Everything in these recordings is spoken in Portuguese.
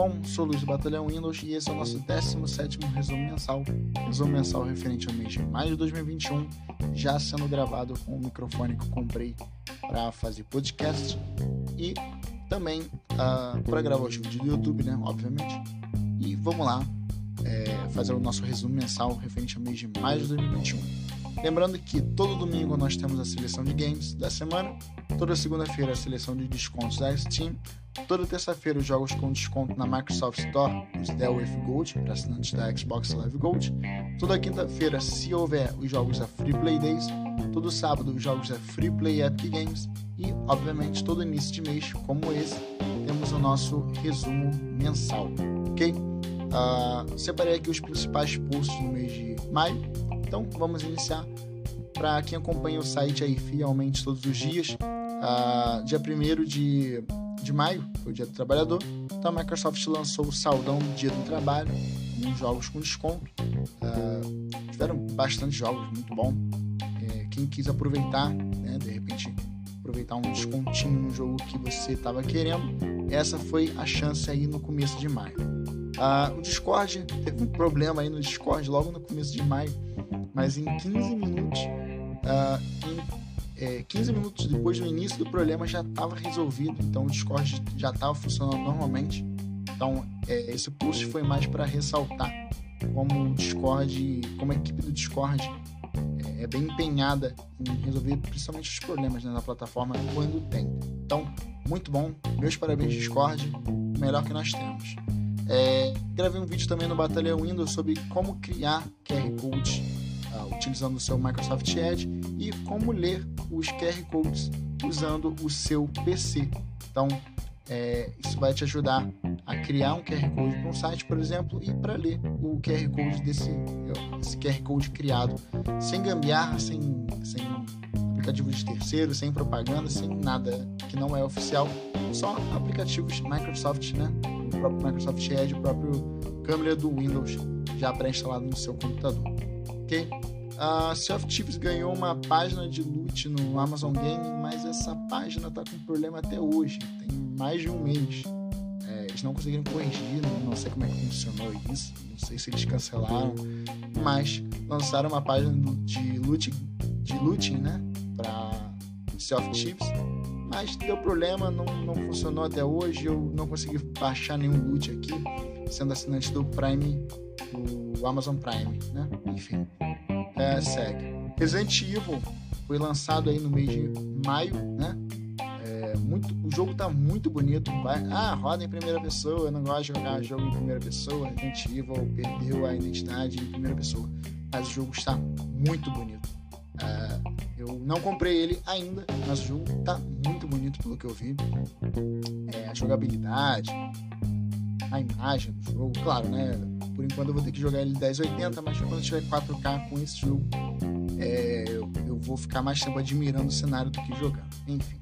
bom? Sou Luiz do Batalhão Windows e esse é o nosso 17 resumo mensal. Resumo mensal referente ao mês de maio de 2021, já sendo gravado com o microfone que eu comprei para fazer podcast e também uh, para gravar os vídeos do YouTube, né? Obviamente. E vamos lá é, fazer o nosso resumo mensal referente ao mês de maio de 2021. Lembrando que todo domingo nós temos a seleção de games da semana, toda segunda-feira a seleção de descontos da Steam, toda terça-feira os jogos com desconto na Microsoft Store, os Dell with Gold, para assinantes da Xbox Live Gold, toda quinta-feira, se houver, os jogos da Free Play Days, todo sábado os jogos da Free Play Epic Games e, obviamente, todo início de mês, como esse, temos o nosso resumo mensal, ok? Uh, separei aqui os principais posts no mês de maio então vamos iniciar. Para quem acompanha o site aí fielmente todos os dias, uh, dia 1 de, de maio, foi o dia do trabalhador, então a Microsoft lançou o saldão do dia do trabalho, com jogos com desconto. Uh, tiveram bastante jogos, muito bom. É, quem quis aproveitar, né, de repente aproveitar um descontinho no jogo que você estava querendo, essa foi a chance aí no começo de maio. Uh, o Discord teve um problema aí no Discord logo no começo de maio mas em 15 minutos, é, 15 minutos depois do início do problema já estava resolvido, então o Discord já estava funcionando normalmente. Então é, esse post foi mais para ressaltar como o Discord, como a equipe do Discord é, é bem empenhada em resolver principalmente os problemas né, na plataforma quando tem. Então, muito bom, meus parabéns Discord, melhor que nós temos. É, gravei um vídeo também no Batalhão Windows sobre como criar QR Codes uh, utilizando o seu Microsoft Edge e como ler os QR Codes usando o seu PC. Então, é, isso vai te ajudar a criar um QR Code para um site, por exemplo, e para ler o QR Code desse esse QR Code criado sem gambiarra, sem, sem aplicativo de terceiro, sem propaganda, sem nada que não é oficial, só aplicativos Microsoft, né? O próprio Microsoft Edge, o próprio câmera do Windows já pré-instalado no seu computador ok? A Sea of Thieves ganhou uma página de loot no Amazon Game, mas essa página tá com problema até hoje, tem mais de um mês. É, eles não conseguiram corrigir, não, não sei como é que funcionou isso, não sei se eles cancelaram, mas lançaram uma página de loot, de looting, né, para Sea of Thieves, mas deu problema, não, não funcionou até hoje, eu não consegui baixar nenhum loot aqui, sendo assinante do Prime, do Amazon Prime, né? Enfim, é, segue. Resident Evil foi lançado aí no mês de maio, né? É, muito, o jogo tá muito bonito. Vai, ah, roda em primeira pessoa. Eu não gosto de jogar jogo em primeira pessoa. Resident Evil perdeu a identidade em primeira pessoa. Mas o jogo está muito bonito. É, eu não comprei ele ainda, mas o jogo tá muito bonito pelo que eu vi. É, a jogabilidade, a imagem do jogo, claro, né? Por enquanto eu vou ter que jogar ele 1080, mas quando tiver 4K com esse jogo, é, eu, eu, vou ficar mais tempo admirando o cenário do que jogando. Enfim.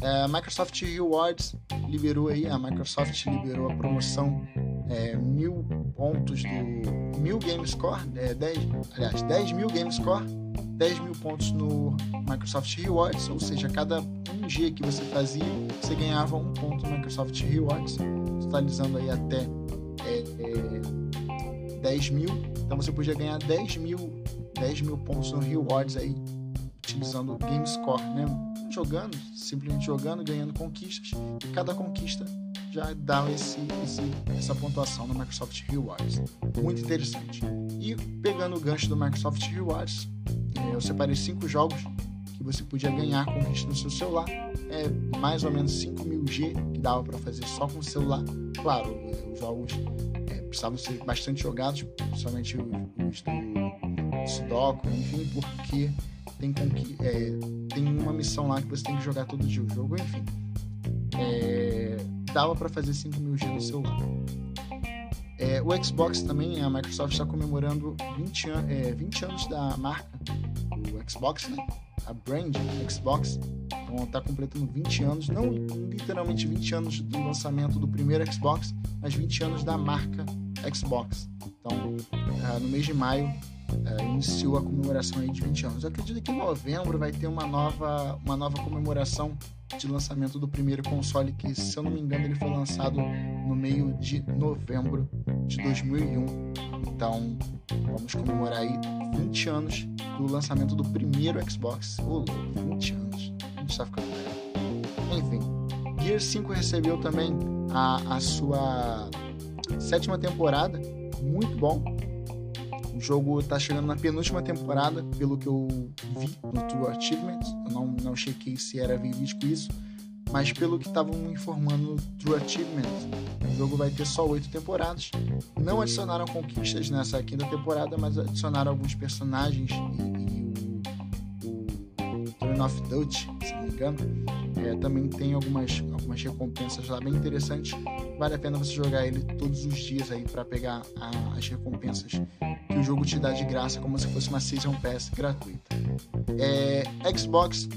É, Microsoft Rewards liberou aí, a Microsoft liberou a promoção é, mil pontos do mil Game Score, é, 10, aliás, 10 mil Game Score, 10 mil pontos no Microsoft Rewards, ou seja, cada um dia que você fazia, você ganhava um ponto no Microsoft Rewards, totalizando aí até é, é, 10 mil. Então você podia ganhar 10 mil, 10 mil pontos no Rewards aí, utilizando o Game Score, né? Jogando, simplesmente jogando, ganhando conquistas, e cada conquista já dá esse, esse, essa pontuação no Microsoft Rewards. Muito interessante. E pegando o gancho do Microsoft Rewards, é, eu separei cinco jogos que você podia ganhar conquista no seu celular. É mais ou menos 5 mil G que dava para fazer só com o celular. Claro, os jogos é, precisavam ser bastante jogados, principalmente os, do Sudoku, enfim, porque tem, é, tem uma missão lá que você tem que jogar todo dia o jogo, enfim. É, dava para fazer 5 mil G no celular. É, o Xbox também, a Microsoft está comemorando 20, an é, 20 anos da marca, o Xbox, né? A brand Xbox. Então está completando 20 anos, não literalmente 20 anos do lançamento do primeiro Xbox, mas 20 anos da marca Xbox. Então, uh, no mês de maio, uh, iniciou a comemoração aí de 20 anos. Eu acredito que em novembro vai ter uma nova, uma nova comemoração de lançamento do primeiro console, que, se eu não me engano, ele foi lançado no meio de novembro de 2001. Então, vamos comemorar aí 20 anos do lançamento do primeiro Xbox. Oh, 20 anos. A gente tá ficando velho. Enfim, Gear 5 recebeu também a, a sua sétima temporada. Muito bom. O jogo tá chegando na penúltima temporada, pelo que eu vi no True Achievements. Eu não, não chequei se era verídico isso, mas pelo que estavam informando no True Achievements, o jogo vai ter só oito temporadas. Não adicionaram conquistas nessa quinta temporada, mas adicionaram alguns personagens e, e o, o Turn of Dutch, se não me engano. É, também tem algumas, algumas recompensas lá bem interessantes. Vale a pena você jogar ele todos os dias aí para pegar a, as recompensas que o jogo te dá de graça, como se fosse uma Season Pass gratuita. É, Xbox,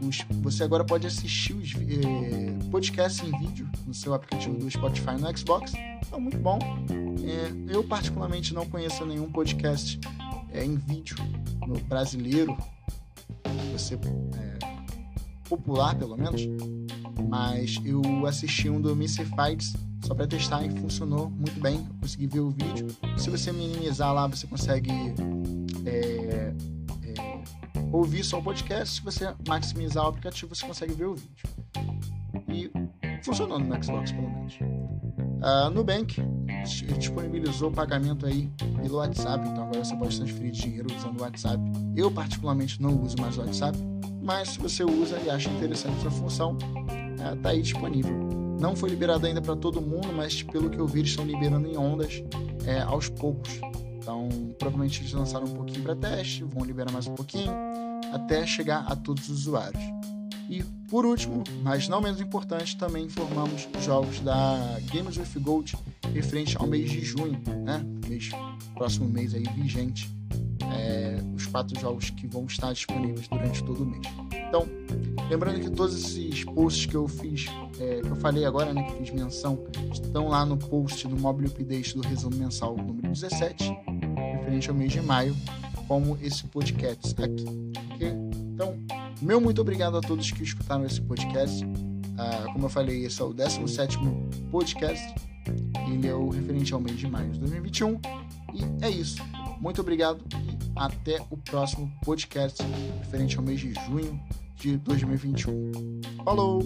os, você agora pode assistir os é, podcasts em vídeo no seu aplicativo do Spotify no Xbox. É muito bom. É, eu, particularmente, não conheço nenhum podcast é, em vídeo no brasileiro. Você é, popular, pelo menos. Mas eu assisti um do Missy Fights só para testar e funcionou muito bem. Eu consegui ver o vídeo. Se você minimizar lá, você consegue é, é, ouvir só o podcast. Se você maximizar o aplicativo, você consegue ver o vídeo. E funcionou no Xbox, pelo menos. Uh, Nubank disponibilizou pagamento aí pelo WhatsApp, então agora você pode transferir dinheiro usando o WhatsApp. Eu, particularmente, não uso mais o WhatsApp, mas se você usa e acha interessante essa função, está é, aí disponível. Não foi liberado ainda para todo mundo, mas pelo que eu vi, eles estão liberando em ondas é, aos poucos. Então, provavelmente eles lançaram um pouquinho para teste, vão liberar mais um pouquinho, até chegar a todos os usuários. E por último, mas não menos importante, também informamos os jogos da Games with Gold referente ao mês de junho, né? Mês, próximo mês aí vigente. É, quatro jogos que vão estar disponíveis durante todo o mês. Então, lembrando que todos esses posts que eu fiz, é, que eu falei agora, né, que fiz menção, estão lá no post do Mobile Update do resumo mensal número 17, referente ao mês de maio, como esse podcast aqui. Okay? Então, meu muito obrigado a todos que escutaram esse podcast. Ah, como eu falei, esse é o 17 podcast. Ele é o referente ao mês de maio de 2021. E é isso. Muito obrigado até o próximo podcast referente ao mês de junho de 2021. Falou!